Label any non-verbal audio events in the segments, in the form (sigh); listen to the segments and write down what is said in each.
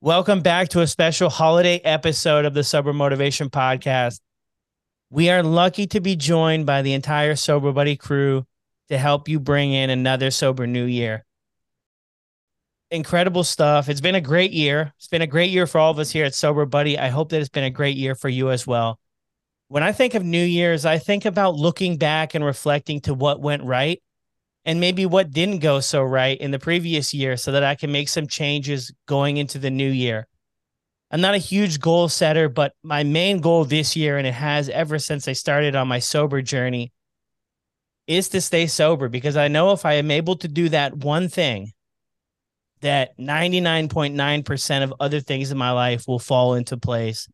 Welcome back to a special holiday episode of the Sober Motivation Podcast. We are lucky to be joined by the entire Sober Buddy crew to help you bring in another sober new year. Incredible stuff. It's been a great year. It's been a great year for all of us here at Sober Buddy. I hope that it's been a great year for you as well. When I think of New Year's, I think about looking back and reflecting to what went right and maybe what didn't go so right in the previous year so that I can make some changes going into the new year. I'm not a huge goal setter, but my main goal this year, and it has ever since I started on my sober journey, is to stay sober because I know if I am able to do that one thing, that 99.9% of other things in my life will fall into place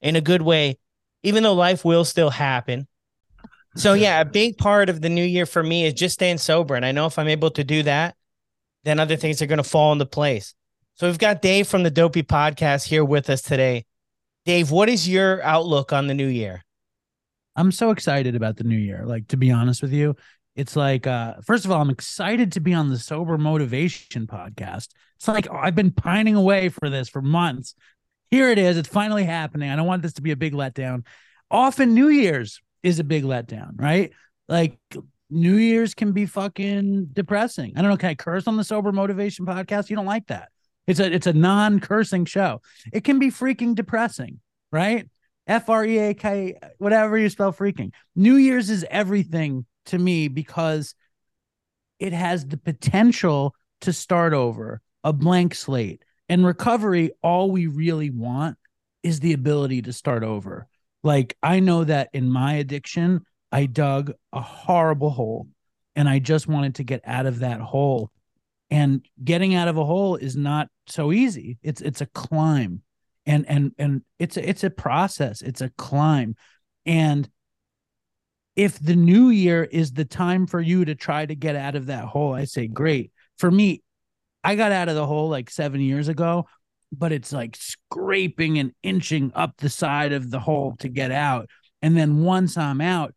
in a good way, even though life will still happen. So yeah, a big part of the new year for me is just staying sober. And I know if I'm able to do that, then other things are going to fall into place. So we've got Dave from the Dopey Podcast here with us today. Dave, what is your outlook on the new year? I'm so excited about the new year. Like to be honest with you, it's like uh first of all, I'm excited to be on the Sober Motivation podcast. It's like oh, I've been pining away for this for months. Here it is. It's finally happening. I don't want this to be a big letdown. Often New Year's, is a big letdown, right? Like New Year's can be fucking depressing. I don't know. Can I curse on the sober motivation podcast? You don't like that. It's a it's a non-cursing show. It can be freaking depressing, right? F R E A K, whatever you spell freaking. New Year's is everything to me because it has the potential to start over, a blank slate. And recovery, all we really want is the ability to start over. Like I know that in my addiction, I dug a horrible hole and I just wanted to get out of that hole. And getting out of a hole is not so easy. It's it's a climb. And and and it's a it's a process. It's a climb. And if the new year is the time for you to try to get out of that hole, I say great. For me, I got out of the hole like 7 years ago but it's like scraping and inching up the side of the hole to get out. And then once I'm out,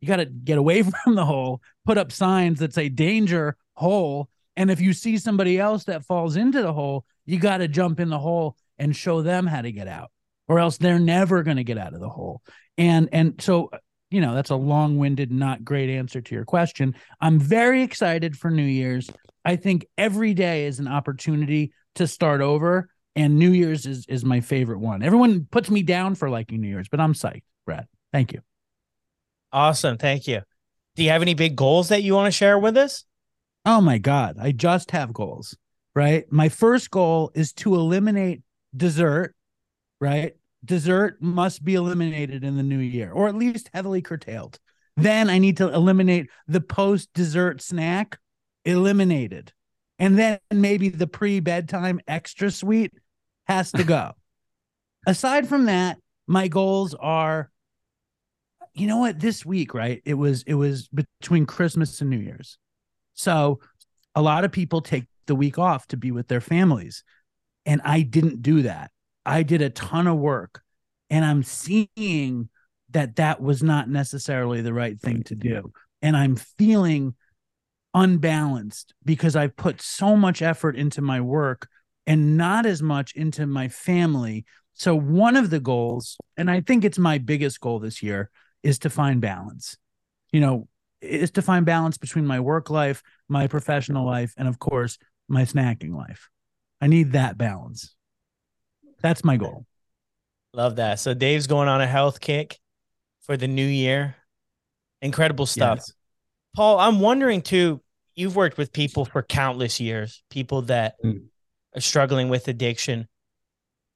you got to get away (laughs) from the hole, put up signs that say danger hole. And if you see somebody else that falls into the hole, you got to jump in the hole and show them how to get out, or else they're never going to get out of the hole. And and so you know that's a long-winded, not great answer to your question. I'm very excited for New Year's. I think every day is an opportunity to start over and New Year's is is my favorite one. Everyone puts me down for liking New Year's, but I'm psyched, Brad. Thank you. Awesome, thank you. Do you have any big goals that you want to share with us? Oh my god, I just have goals, right? My first goal is to eliminate dessert, right? Dessert must be eliminated in the new year or at least heavily curtailed. Then I need to eliminate the post dessert snack, eliminated. And then maybe the pre bedtime extra sweet has to go. Aside from that, my goals are you know what? This week right? It was it was between christmas and new year's. So a lot of people take the week off to be with their families and i didn't do that. I did a ton of work and i'm seeing that that was not necessarily the right thing to do. And i'm feeling unbalanced because i've put so much effort into my work and not as much into my family. So, one of the goals, and I think it's my biggest goal this year, is to find balance. You know, is to find balance between my work life, my professional life, and of course, my snacking life. I need that balance. That's my goal. Love that. So, Dave's going on a health kick for the new year. Incredible stuff. Yes. Paul, I'm wondering too, you've worked with people for countless years, people that mm struggling with addiction.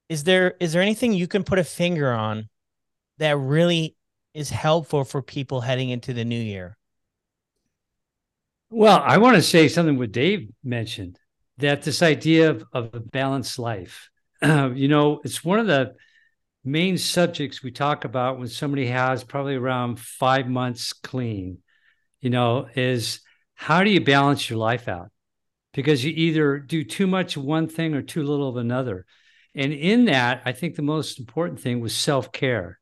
Is there is there anything you can put a finger on that really is helpful for people heading into the new year? Well i want to say something what dave mentioned that this idea of, of a balanced life. Uh, (clears throat) you know it's one of the main subjects we talk about when somebody has probably around five months clean you know is how do you balance your life out because you either do too much of one thing or too little of another. And in that, I think the most important thing was self care.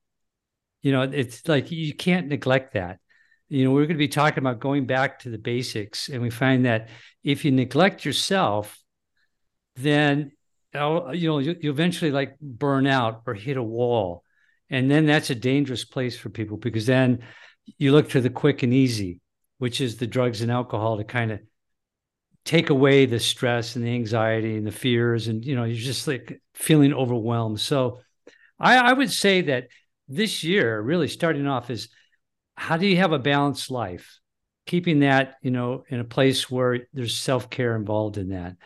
You know, it's like you can't neglect that. You know, we're going to be talking about going back to the basics. And we find that if you neglect yourself, then oh, you know, you, you eventually like burn out or hit a wall. And then that's a dangerous place for people because then you look to the quick and easy, which is the drugs and alcohol to kind of take away the stress and the anxiety and the fears. And, you know, you're just like feeling overwhelmed. So I, I would say that this year, really starting off is how do you have a balanced life? Keeping that, you know, in a place where there's self care involved in that.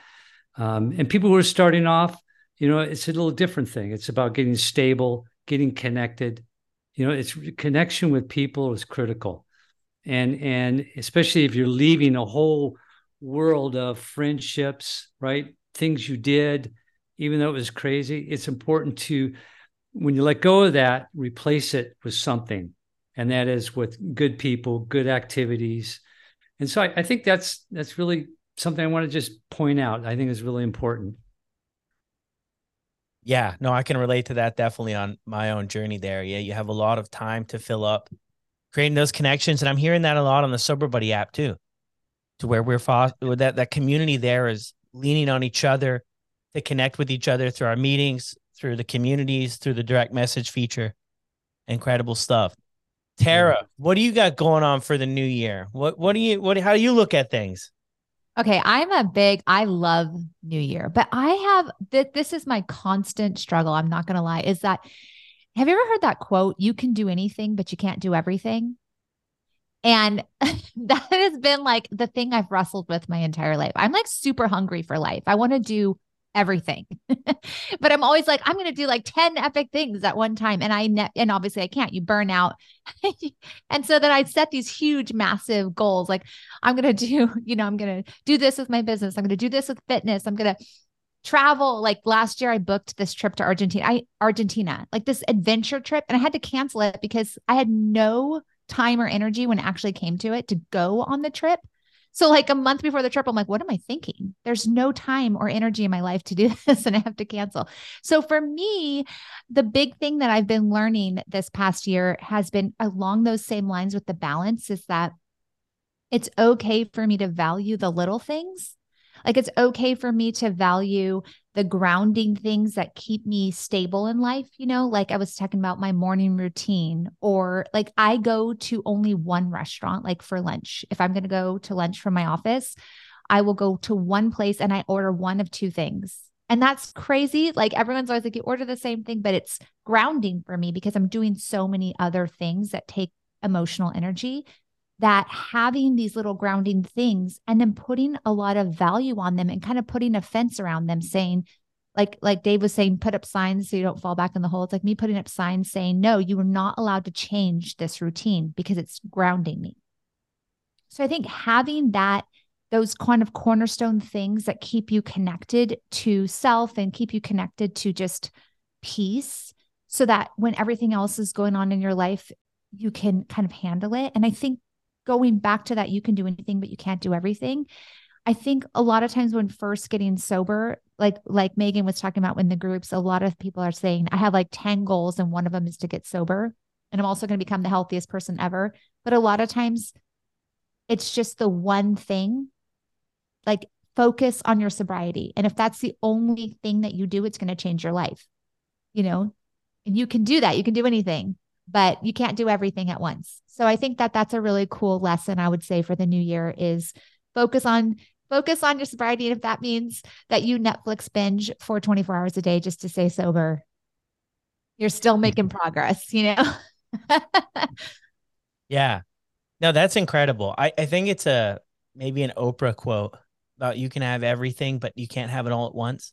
Um, and people who are starting off, you know, it's a little different thing. It's about getting stable, getting connected. You know, it's connection with people is critical, and and especially if you're leaving a whole world of friendships, right? Things you did, even though it was crazy. It's important to when you let go of that, replace it with something, and that is with good people, good activities. And so I, I think that's that's really something I want to just point out. I think is really important. Yeah, no, I can relate to that definitely on my own journey there. Yeah, you have a lot of time to fill up creating those connections. And I'm hearing that a lot on the Sober Buddy app too, to where we're fo- that that community there is leaning on each other to connect with each other through our meetings, through the communities, through the direct message feature. Incredible stuff. Tara, yeah. what do you got going on for the new year? What what do you what how do you look at things? Okay, I'm a big I love New Year, but I have that this is my constant struggle, I'm not going to lie, is that have you ever heard that quote, you can do anything but you can't do everything? And (laughs) that has been like the thing I've wrestled with my entire life. I'm like super hungry for life. I want to do everything. (laughs) but I'm always like, I'm going to do like 10 epic things at one time. And I, ne- and obviously I can't, you burn out. (laughs) and so then I set these huge, massive goals. Like I'm going to do, you know, I'm going to do this with my business. I'm going to do this with fitness. I'm going to travel. Like last year I booked this trip to Argentina, I, Argentina, like this adventure trip. And I had to cancel it because I had no time or energy when it actually came to it to go on the trip. So, like a month before the trip, I'm like, what am I thinking? There's no time or energy in my life to do (laughs) this, and I have to cancel. So, for me, the big thing that I've been learning this past year has been along those same lines with the balance is that it's okay for me to value the little things like it's okay for me to value the grounding things that keep me stable in life, you know, like I was talking about my morning routine, or like I go to only one restaurant, like for lunch. If I'm going to go to lunch from my office, I will go to one place and I order one of two things. And that's crazy. Like everyone's always like, you order the same thing, but it's grounding for me because I'm doing so many other things that take emotional energy that having these little grounding things and then putting a lot of value on them and kind of putting a fence around them saying like like Dave was saying put up signs so you don't fall back in the hole. It's like me putting up signs saying no you are not allowed to change this routine because it's grounding me. So i think having that those kind of cornerstone things that keep you connected to self and keep you connected to just peace so that when everything else is going on in your life you can kind of handle it. And i think going back to that you can do anything but you can't do everything. I think a lot of times when first getting sober like like megan was talking about in the groups a lot of people are saying i have like 10 goals and one of them is to get sober and i'm also going to become the healthiest person ever. But a lot of times it's just the one thing like focus on your sobriety. And if that's the only thing that you do it's going to change your life you know? And you can do that. You can do anything but you can't do everything at once. So I think that that's a really cool lesson I would say for the new year is focus on focus on your sobriety and if that means that you Netflix binge for 24 hours a day just to stay sober, you're still making progress, you know. (laughs) yeah. No, that's incredible. I I think it's a maybe an Oprah quote about you can have everything but you can't have it all at once.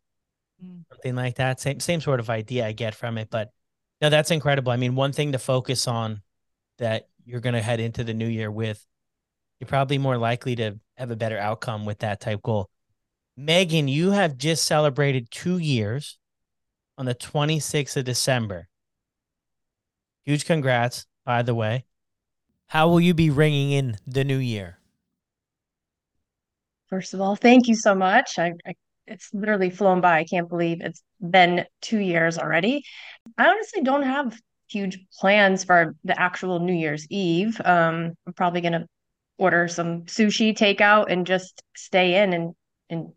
Mm. Something like that. Same same sort of idea I get from it, but no, that's incredible. I mean, one thing to focus on that you're going to head into the new year with, you're probably more likely to have a better outcome with that type goal. Megan, you have just celebrated two years on the 26th of December. Huge congrats, by the way. How will you be ringing in the new year? First of all, thank you so much. I, I it's literally flown by. I can't believe it's been two years already. I honestly don't have huge plans for the actual New Year's Eve. Um, I'm probably gonna order some sushi takeout and just stay in and and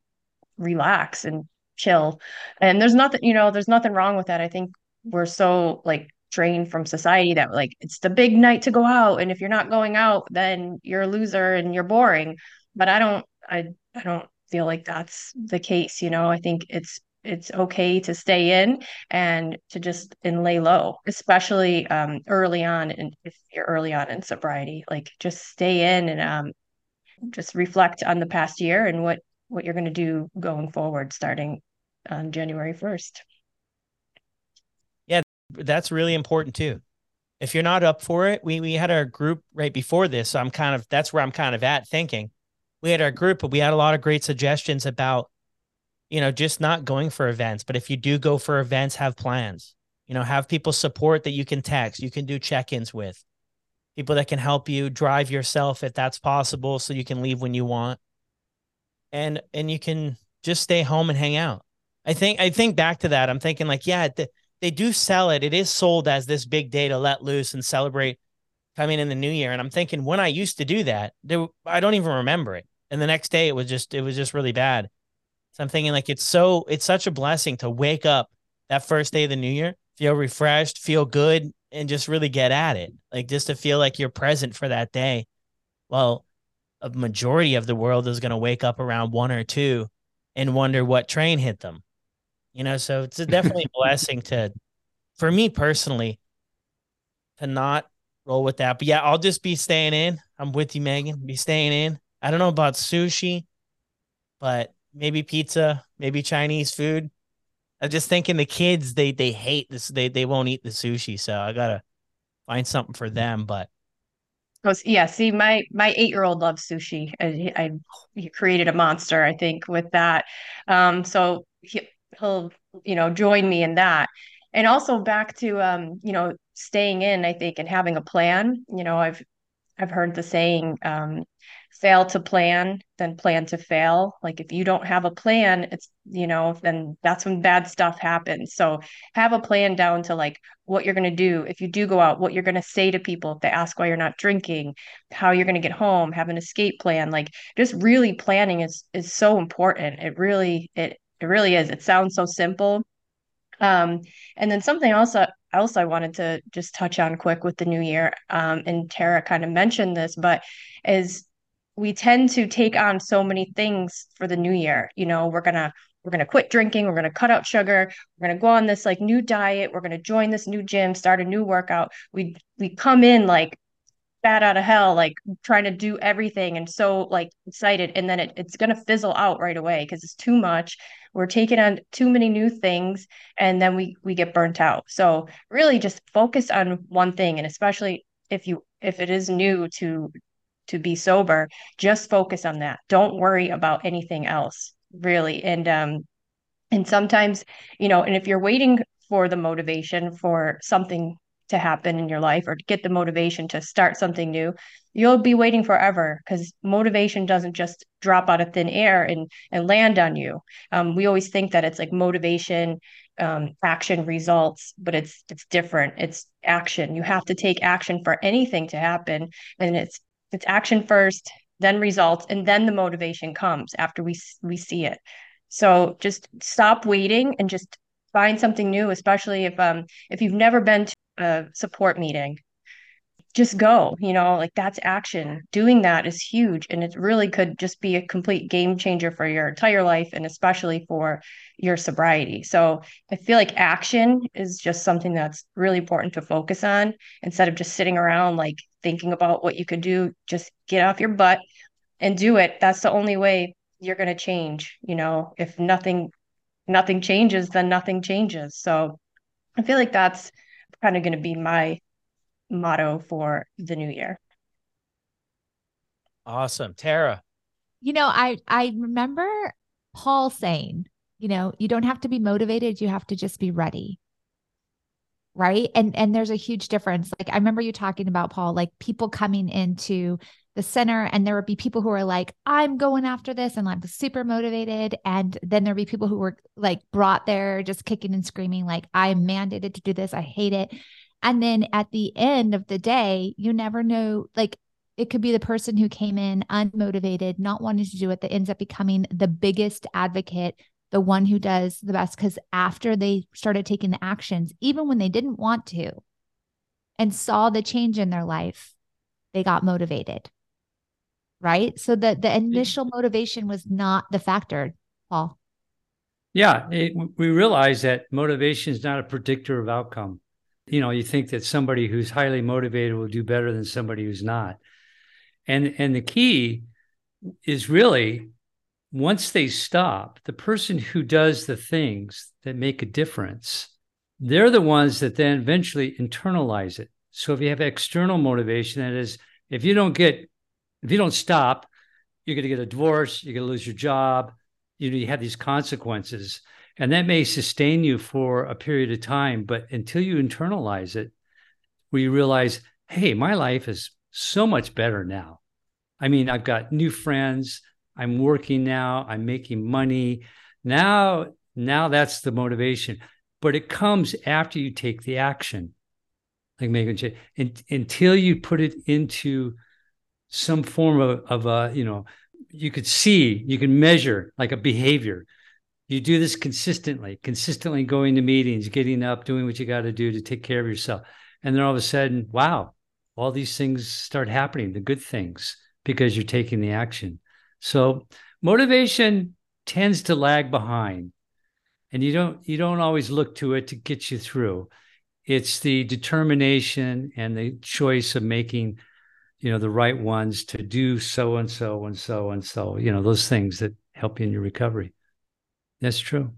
relax and chill. And there's nothing, you know, there's nothing wrong with that. I think we're so like trained from society that like it's the big night to go out and if you're not going out then you're a loser and you're boring. But I don't I I don't feel like that's the case, you know. I think it's it's okay to stay in and to just and lay low, especially um, early on. And if you're early on in sobriety, like just stay in and um, just reflect on the past year and what what you're going to do going forward, starting on January first. Yeah, that's really important too. If you're not up for it, we we had our group right before this, so I'm kind of that's where I'm kind of at thinking. We had our group, but we had a lot of great suggestions about you know, just not going for events. But if you do go for events, have plans. You know, have people support that you can text, you can do check ins with, people that can help you drive yourself if that's possible so you can leave when you want. And and you can just stay home and hang out. I think I think back to that. I'm thinking like, yeah, the, they do sell it. It is sold as this big day to let loose and celebrate coming in the new year. And I'm thinking when I used to do that, there, I don't even remember it. And the next day it was just it was just really bad. So I'm thinking like it's so it's such a blessing to wake up that first day of the new year, feel refreshed, feel good, and just really get at it. Like just to feel like you're present for that day. Well, a majority of the world is going to wake up around one or two and wonder what train hit them. You know, so it's (laughs) definitely a blessing to, for me personally, to not roll with that. But yeah, I'll just be staying in. I'm with you, Megan. Be staying in. I don't know about sushi, but maybe pizza, maybe Chinese food. I'm just thinking the kids they they hate this they they won't eat the sushi, so I gotta find something for them. But oh, yeah, see, my my eight year old loves sushi. I, I he created a monster, I think, with that. Um, so he, he'll you know join me in that, and also back to um you know staying in, I think, and having a plan. You know, I've I've heard the saying um fail to plan then plan to fail. Like if you don't have a plan it's you know then that's when bad stuff happens. So have a plan down to like what you're going to do. If you do go out what you're going to say to people if they ask why you're not drinking how you're going to get home have an escape plan. Like just really planning is is so important. It really it it really is. It sounds so simple um and then something else else I wanted to just touch on quick with the new year, um, and Tara kind of mentioned this, but is we tend to take on so many things for the new year. You know, we're gonna we're gonna quit drinking, we're gonna cut out sugar, we're gonna go on this like new diet, we're gonna join this new gym, start a new workout. We we come in like bad out of hell, like trying to do everything and so like excited, and then it, it's gonna fizzle out right away because it's too much. We're taking on too many new things, and then we we get burnt out. So really, just focus on one thing, and especially if you if it is new to to be sober just focus on that don't worry about anything else really and um and sometimes you know and if you're waiting for the motivation for something to happen in your life or to get the motivation to start something new you'll be waiting forever because motivation doesn't just drop out of thin air and and land on you. Um, we always think that it's like motivation um, action results but it's it's different. It's action. You have to take action for anything to happen and it's it's action first then results and then the motivation comes after we we see it. So just stop waiting and just find something new especially if um if you've never been to a support meeting. Just go you know like that's action. Doing that is huge and it really could just be a complete game changer for your entire life and especially for your sobriety. So i feel like action is just something that's really important to focus on instead of just sitting around like thinking about what you could do just get off your butt and do it. That's the only way you're going to change you know? If nothing nothing changes then nothing changes. So i feel like that's kind of going to be my motto for the new year. Awesome. Tara. You know, I I remember Paul saying, you know, you don't have to be motivated, you have to just be ready. Right? And and there's a huge difference. Like I remember you talking about Paul like people coming into the center and there would be people who are like i'm going after this and i'm super motivated. And then there'd be people who were like brought there just kicking and screaming like i'm mandated to do this. I hate it. And then at the end of the day, you never know, like it could be the person who came in unmotivated, not wanting to do it, that ends up becoming the biggest advocate the one who does the best. Because after they started taking the actions, even when they didn't want to, and saw the change in their life, they got motivated. Right. So the, the initial motivation was not the factor, Paul. Yeah. It, we realize that motivation is not a predictor of outcome. You know, you think that somebody who's highly motivated will do better than somebody who's not. And and the key is really once they stop, the person who does the things that make a difference, they're the ones that then eventually internalize it. So if you have external motivation, that is, if you don't get, if you don't stop, you're going to get a divorce, you're going to lose your job, you know, you have these consequences. And that may sustain you for a period of time, but until you internalize it, where you realize, hey, my life is so much better now. I mean, I've got new friends, I'm working now, I'm making money. Now, now that's the motivation. But it comes after you take the action. Like change. And, until you put it into some form of, of a, you know, you could see, you can measure like a behavior. You do this consistently, consistently going to meetings, getting up, doing what you got to do to take care of yourself. And then all of a sudden, wow, all these things start happening, the good things, because you're taking the action. So motivation tends to lag behind and you don't you don't always look to it to get you through. It's the determination and the choice of making you know the right ones to do so and so and so and so you know those things that help you in your recovery. That's true.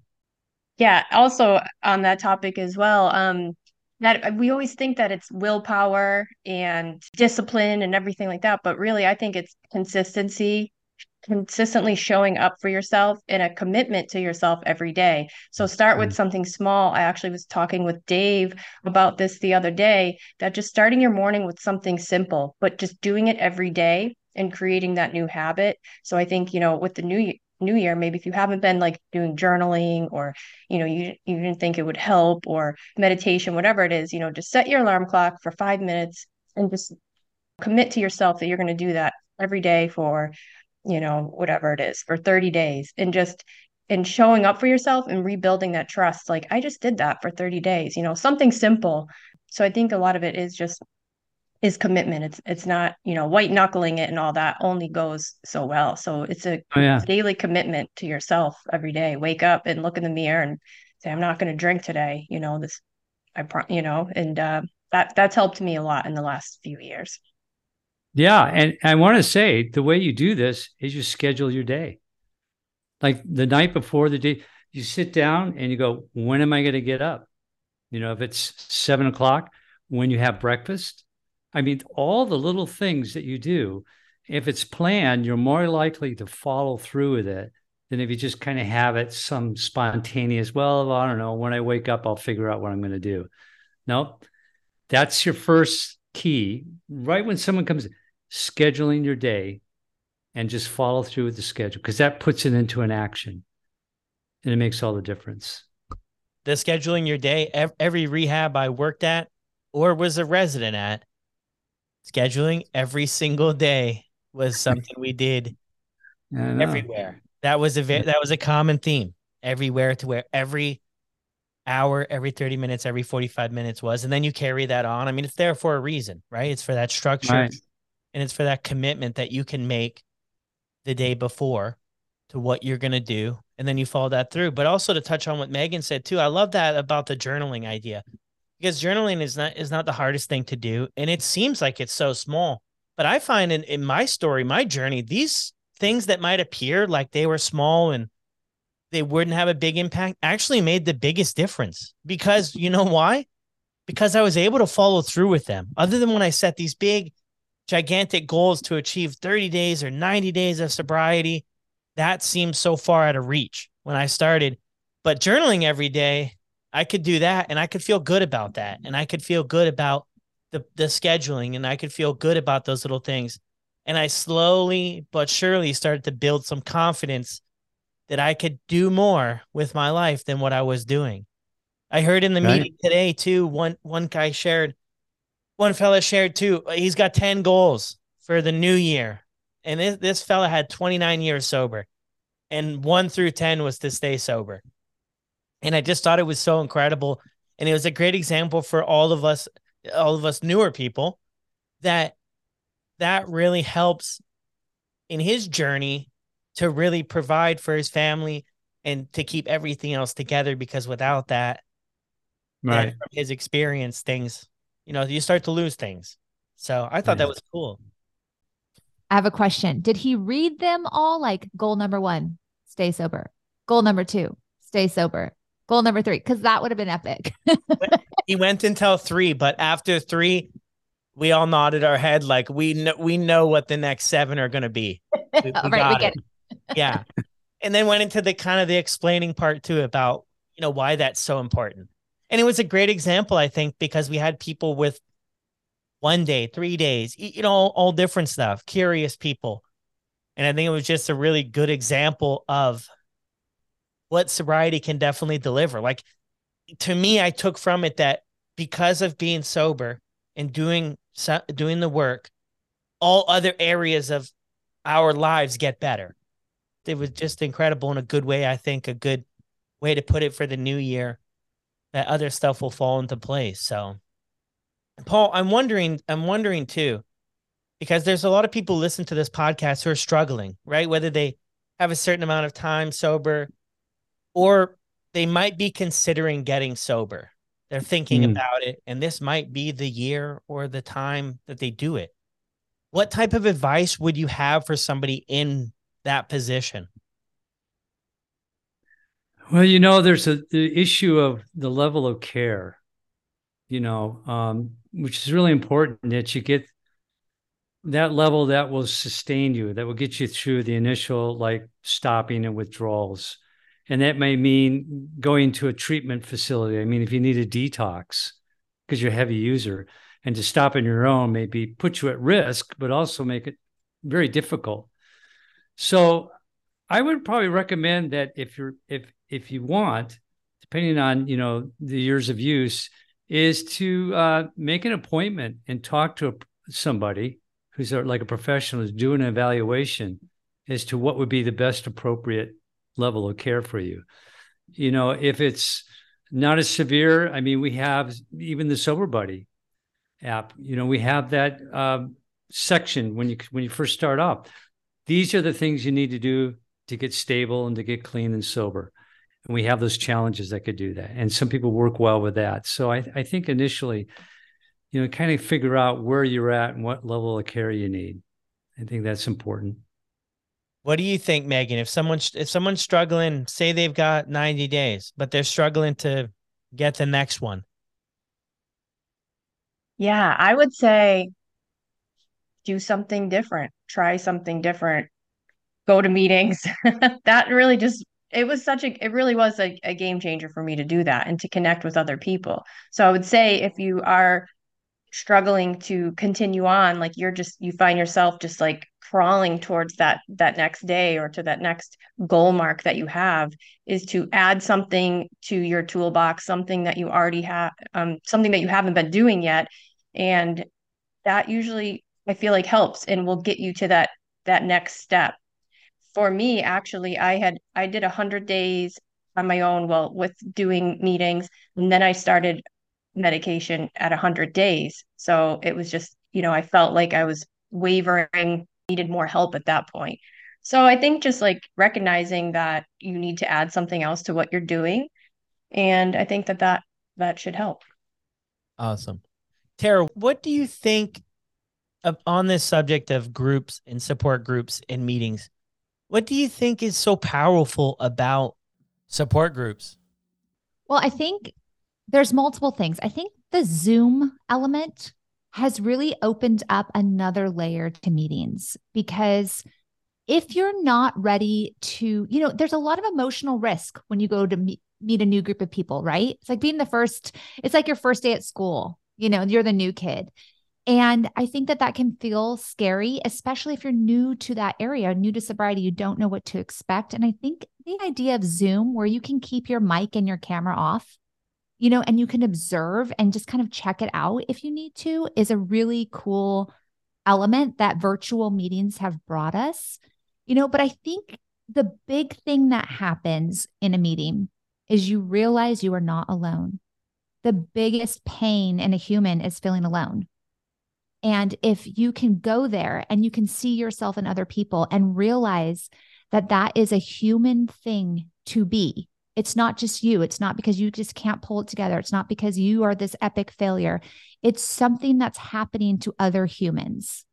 Yeah also on that topic as well um that we always think that it's willpower and discipline and everything like that but really i think it's consistency consistently showing up for yourself and a commitment to yourself every day. So start with mm-hmm. something small. I actually was talking with Dave about this the other day that just starting your morning with something simple, but just doing it every day and creating that new habit. So I think, you know, with the new new year maybe if you haven't been like doing journaling or you know you you didn't think it would help or meditation whatever it is you know just set your alarm clock for 5 minutes and just commit to yourself that you're going to do that every day for you know, whatever it is for 30 days and just and showing up for yourself and rebuilding that trust. Like I just did that for 30 days, you know, something simple. So I think a lot of it is just is commitment. It's it's not, you know, white knuckling it and all that only goes so well. So it's a oh, yeah. daily commitment to yourself every day. Wake up and look in the mirror and say, I'm not going to drink today. You know, this I pro you know, and uh that that's helped me a lot in the last few years. Yeah. And I want to say the way you do this is you schedule your day. Like the night before the day, you sit down and you go, when am I going to get up? You know, if it's seven o'clock, when you have breakfast. I mean, all the little things that you do, if it's planned, you're more likely to follow through with it than if you just kind of have it some spontaneous, well, I don't know, when I wake up, I'll figure out what I'm going to do. No, that's your first key. Right when someone comes, scheduling your day and just follow through with the schedule because that puts it into an action and it makes all the difference. The scheduling your day, every rehab I worked at or was a resident at, scheduling every single day was something we did (laughs) everywhere. That was a that was a common theme everywhere to where every hour, every 30 minutes, every 45 minutes was. And then you carry that on. I mean, it's there for a reason, right? It's for that structure. Right and it's for that commitment that you can make the day before to what you're going to do and then you follow that through. But also to touch on what megan said too i love that about the journaling idea because journaling is not is not the hardest thing to do and it seems like it's so small. But i find in, in my story my journey these things that might appear like they were small and they wouldn't have a big impact actually made the biggest difference. Because you know why? Because i was able to follow through with them. Other than when i set these big gigantic goals to achieve 30 days or 90 days of sobriety, that seemed so far out of reach when I started. But journaling every day, I could do that and I could feel good about that. And I could feel good about the, the scheduling and I could feel good about those little things. And I slowly but surely started to build some confidence that I could do more with my life than what I was doing. I heard in the right. meeting today too, one one guy shared one fella shared too. Uh, he's got 10 goals for the new year. And this, this fella had 29 years sober. and one through 10 was to stay sober. And I just thought it was so incredible. And it was a great example for all of us, all of us newer people that that really helps in his journey to really provide for his family and to keep everything else together because without that Right. from his experience things you know you start to lose things so i thought Yeah. that was cool I have a question. Did he read them all? Like goal number one, stay sober. Goal number two, stay sober. Goal number three, because that would have been epic. (laughs) he went until three but after three we all nodded our head like we know we know what the next seven are going to be we, we All (laughs) right, we got get it. yeah and then went into the kind of the explaining part too about you know why that's so important and it was a great example i think because we had people with one day three days you know all, all different stuff curious people. And i think it was just a really good example of what sobriety can definitely deliver. Like to me i took from it that because of being sober and doing doing the work all other areas of our lives get better. It was just incredible in a good way i think a good way to put it for the new year that other stuff will fall into place. So paul i'm wondering i'm wondering too because there's a lot of people listen to this podcast who are struggling right? Whether they have a certain amount of time sober or they might be considering getting sober. They're thinking Mm. about it and this might be the year or the time that they do it. What type of advice would you have for somebody in that position Well, you know, there's a the issue of the level of care, you know, um, which is really important that you get that level that will sustain you, that will get you through the initial like stopping and withdrawals. And that may mean going to a treatment facility. I mean, if you need a detox because you're a heavy user, and to stop on your own maybe put you at risk, but also make it very difficult. So I would probably recommend that if you're if if you want, depending on you know the years of use, is to uh, make an appointment and talk to a, somebody who's a, like a professional who's doing an evaluation as to what would be the best appropriate level of care for you. You know, if it's not as severe, I mean, we have even the Sober Buddy app. You know, we have that um, section when you when you first start off. These are the things you need to do to get stable and to get clean and sober. And we have those challenges that could do that. And some people work well with that. So I, I think initially, you know, kind of figure out where you're at and what level of care you need. I think that's important. what do you think megan if someone's if someone's struggling say they've got 90 days but they're struggling to get the next one Yeah, I would say do something different, try something different, go to meetings. (laughs) That really just, it was such a, it really was a, a game changer for me to do that and to connect with other people. So I would say if you are struggling to continue on, like you're just, you find yourself just like crawling towards that that next day or to that next goal mark that you have is to add something to your toolbox, something that you already have, um, something that you haven't been doing yet. And that usually I feel like helps and will get you to that that next step. For me, actually, I had I did a hundred days on my own, well, with doing meetings, and then I started medication at a hundred days. So it was just, you know, I felt like I was wavering, needed more help at that point. So I think just like recognizing that you need to add something else to what you're doing, and I think that that that should help. Awesome. Tara, what do you think of, on this subject of groups and support groups and meetings? What do you think is so powerful about support groups? Well, I think there's multiple things. I think the Zoom element has really opened up another layer to meetings because if you're not ready to, you know, there's a lot of emotional risk when you go to meet, meet a new group of people, right? It's like being the first, it's like your first day at school, you know, you're the new kid. And I think that that can feel scary, especially if you're new to that area, new to sobriety, you don't know what to expect. And I think the idea of Zoom, where you can keep your mic and your camera off, you know, and you can observe and just kind of check it out if you need to, is a really cool element that virtual meetings have brought us, you know. But I think the big thing that happens in a meeting is you realize you are not alone. The biggest pain in a human is feeling alone. And if you can go there and you can see yourself and other people and realize that that is a human thing to be, it's not just you. It's not because you just can't pull it together. It's not because you are this epic failure. It's something that's happening to other humans.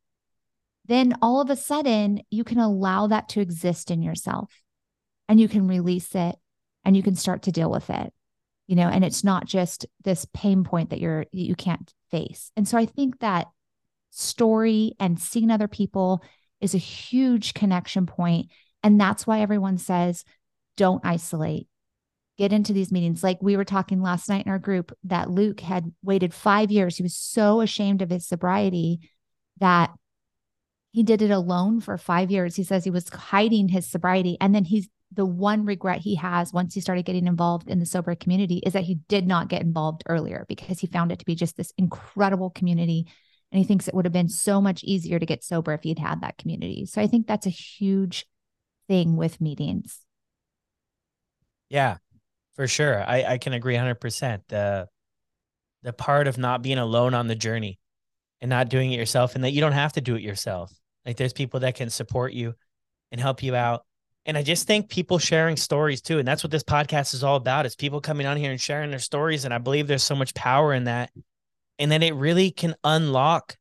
Then all of a sudden, you can allow that to exist in yourself and you can release it and you can start to deal with it. You know, and it's not just this pain point that you're you can't face. And so I think that story and seeing other people is a huge connection point and that's why everyone says don't isolate get into these meetings. Like we were talking last night in our group that Luke had waited five years. He was so ashamed of his sobriety that he did it alone for five years. He says he was hiding his sobriety. And then he's the one regret he has once he started getting involved in the sober community is that he did not get involved earlier because he found it to be just this incredible community. And he thinks it would have been so much easier to get sober if he'd had that community. So I think that's a huge thing with meetings. Yeah for sure. I, I can agree 100%. The, the part of not being alone on the journey and not doing it yourself, and that you don't have to do it yourself. Like there's people that can support you and help you out. And I just think people sharing stories too. And that's what this podcast is all about. Is people coming on here and sharing their stories. And I believe there's so much power in that. And then it really can unlock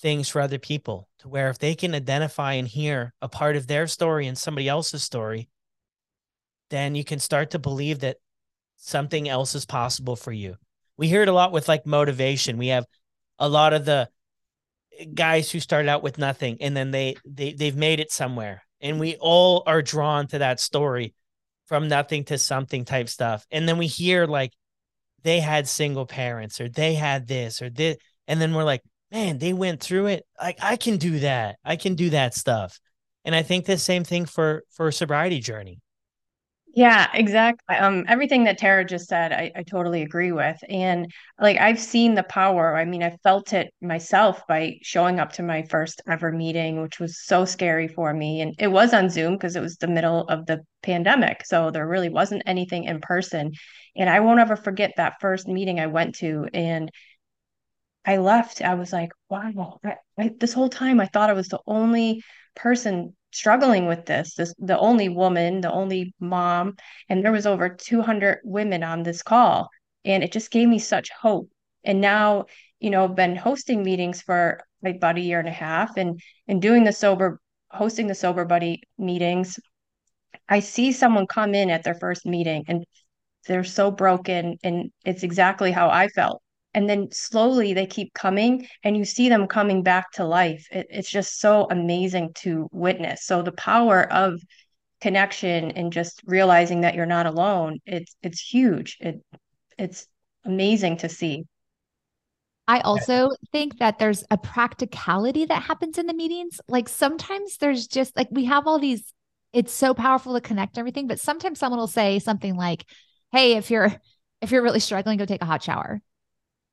things for other people to where if they can identify and hear a part of their story and somebody else's story, then you can start to believe that something else is possible for you. We hear it a lot with like motivation. We have a lot of the guys who started out with nothing and then they they they've made it somewhere. And we all are drawn to that story from nothing to something type stuff. And then we hear like they had single parents or they had this or this and then we're like, "Man, they went through it. Like I can do that. I can do that stuff." And I think the same thing for for sobriety journey. Yeah, exactly. Um, everything that Tara just said, I, I totally agree with. And like I've seen the power. I mean, I felt it myself by showing up to my first ever meeting, which was so scary for me. And it was on Zoom because it was the middle of the pandemic. So there really wasn't anything in person. And I won't ever forget that first meeting I went to. And I left. I was like, wow, I, I, this whole time I thought I was the only person struggling with this this the only woman the only mom and there was over 200 women on this call. And it just gave me such hope. And now you know been hosting meetings for like about a year and a half and and doing the sober hosting the sober buddy meetings. I see someone come in at their first meeting and they're so broken and it's exactly how i felt and then slowly they keep coming and you see them coming back to life. It, it's just so amazing to witness. So the power of connection and just realizing that you're not alone it's it's huge. It it's amazing to see. I also think that there's a practicality that happens in the meetings. Like sometimes there's just like we have all these, it's so powerful to connect everything, but sometimes someone will say something like, Hey, if you're if you're really struggling, go take a hot shower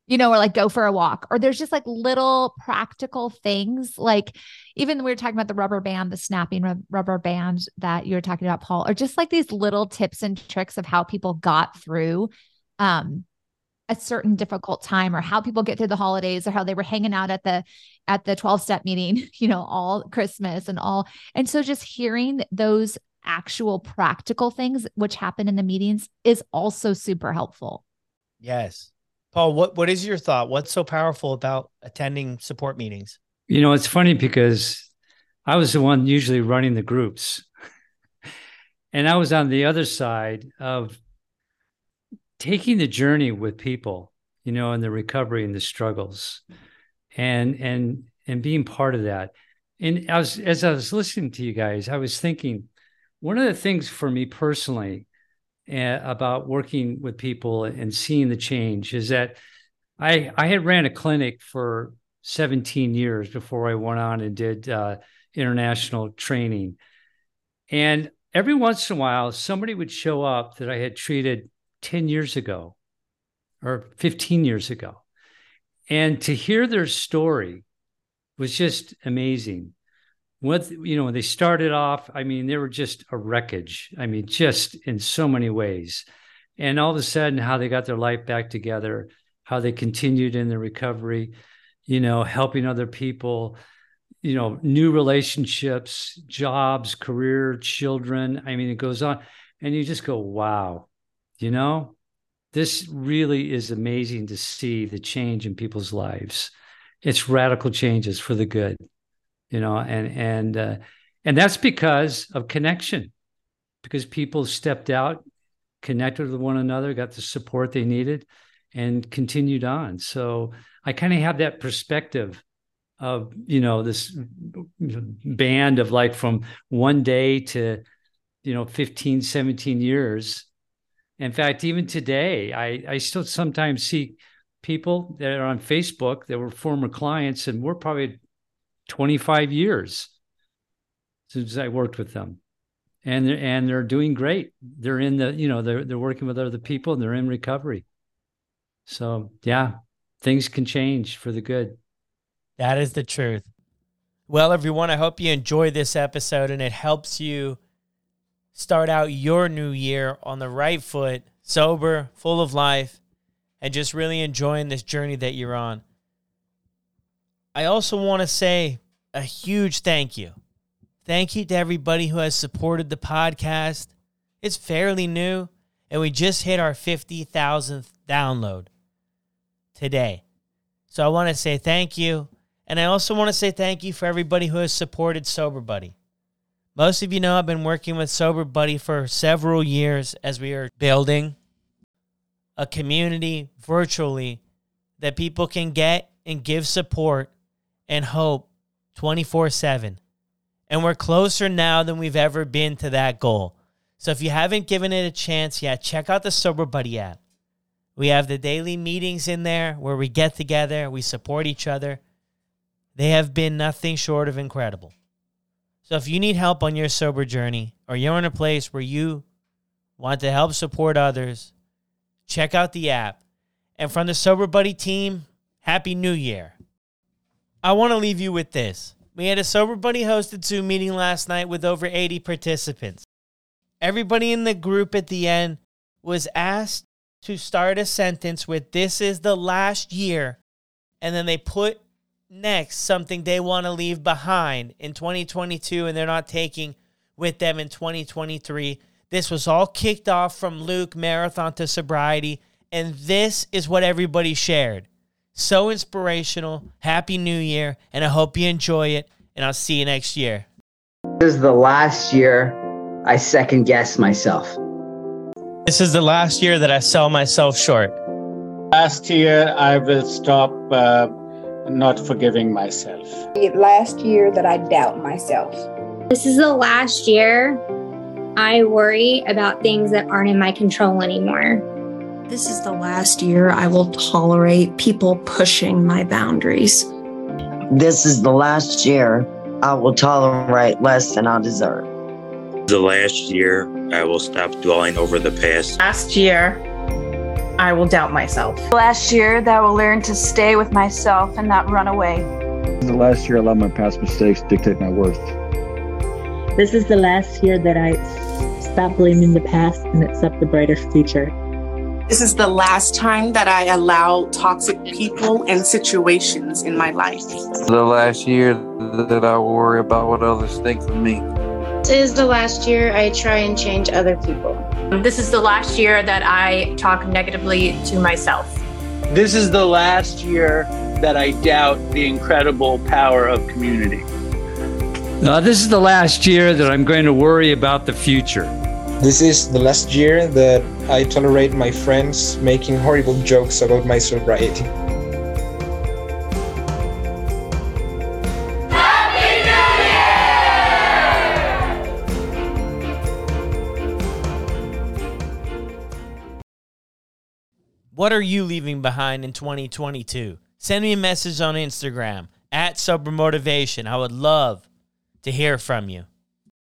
you know, or like go for a walk, or there's just like little practical things. Like even we were talking about the rubber band, the snapping rubber band that you were talking about, Paul, or just like these little tips and tricks of how people got through um, a certain difficult time or how people get through the holidays or how they were hanging out at the at the 12 step meeting, (laughs) you know, all Christmas and all. And so just hearing those actual practical things which happen in the meetings is also super helpful. Yes. Paul, what what is your thought? What's so powerful about attending support meetings? You know, it's funny because I was the one usually running the groups. and I was on the other side of taking the journey with people, you know, and the recovery and the struggles. And and and being part of that. And I was as I was listening to you guys, I was thinking one of the things for me personally about working with people and seeing the change is that I I had ran a clinic for 17 years before I went on and did uh, international training, and every once in a while somebody would show up that I had treated 10 years ago or 15 years ago, and to hear their story was just amazing. What you know when they started off i mean they were just a wreckage. I mean just in so many ways. And all of a sudden how they got their life back together how they continued in their recovery you know helping other people you know new relationships jobs career children. I mean it goes on. And you just go wow you know? This really is amazing to see the change in people's lives. It's radical changes for the good you know and and uh, and that's because of connection because people stepped out connected with one another got the support they needed and continued on. So i kind of have that perspective of you know this band of like from one day to you know 15 17 years. In fact even today i i still sometimes see people that are on facebook that were former clients and we're probably 25 years since I worked with them. And they're, and they're doing great. They're in the, you know, they're, they're working with other people and they're in recovery. So, yeah, things can change for the good. That is the truth. Well, everyone, I hope you enjoy this episode and it helps you start out your new year on the right foot, sober, full of life, and just really enjoying this journey that you're on. I also want to say a huge thank you. Thank you to everybody who has supported the podcast. It's fairly new, and we just hit our 50,000th download today. So I want to say thank you. And I also want to say thank you for everybody who has supported SoberBuddy. Most of you know I've been working with SoberBuddy for several years as we are building a community virtually that people can get and give support and hope 24 7. And we're closer now than we've ever been to that goal. So if you haven't given it a chance yet, check out the SoberBuddy app. We have the daily meetings in there where we get together, we support each other. They have been nothing short of incredible. So if you need help on your sober journey or you're in a place where you want to help support others, check out the app. And from the SoberBuddy team, Happy New Year. I want to leave you with this. We had a SoberBuddy hosted Zoom meeting last night with over 80 participants. Everybody in the group at the end was asked to start a sentence with, This is the last year. And then they put next something they want to leave behind in 2022 and they're not taking with them in 2023. This was all kicked off from Luke Marathon to Sobriety. And this is what everybody shared. So inspirational. Happy New Year. And I hope you enjoy it. And I'll see you next year. This is the last year I second guess myself. This is the last year that I sell myself short. Last year, I will stop uh, not forgiving myself. Last year that I doubt myself. This is the last year I worry about things that aren't in my control anymore. This is the last year I will tolerate people pushing my boundaries. This is the last year I will tolerate less than I deserve. The last year I will stop dwelling over the past. Last year I will doubt myself. Last year that I will learn to stay with myself and not run away. The last year I let my past mistakes dictate my worth. This is the last year that I stop blaming the past and accept the brighter future. This is the last time that I allow toxic people and situations in my life. The last year that I worry about what others think of me. This is the last year I try and change other people. This is the last year that I talk negatively to myself. This is the last year that I doubt the incredible power of community. Uh, this is the last year that I'm going to worry about the future. This is the last year that I tolerate my friends making horrible jokes about my sobriety. What are you leaving behind in 2022? Send me a message on Instagram at Sober Motivation. I would love to hear from you.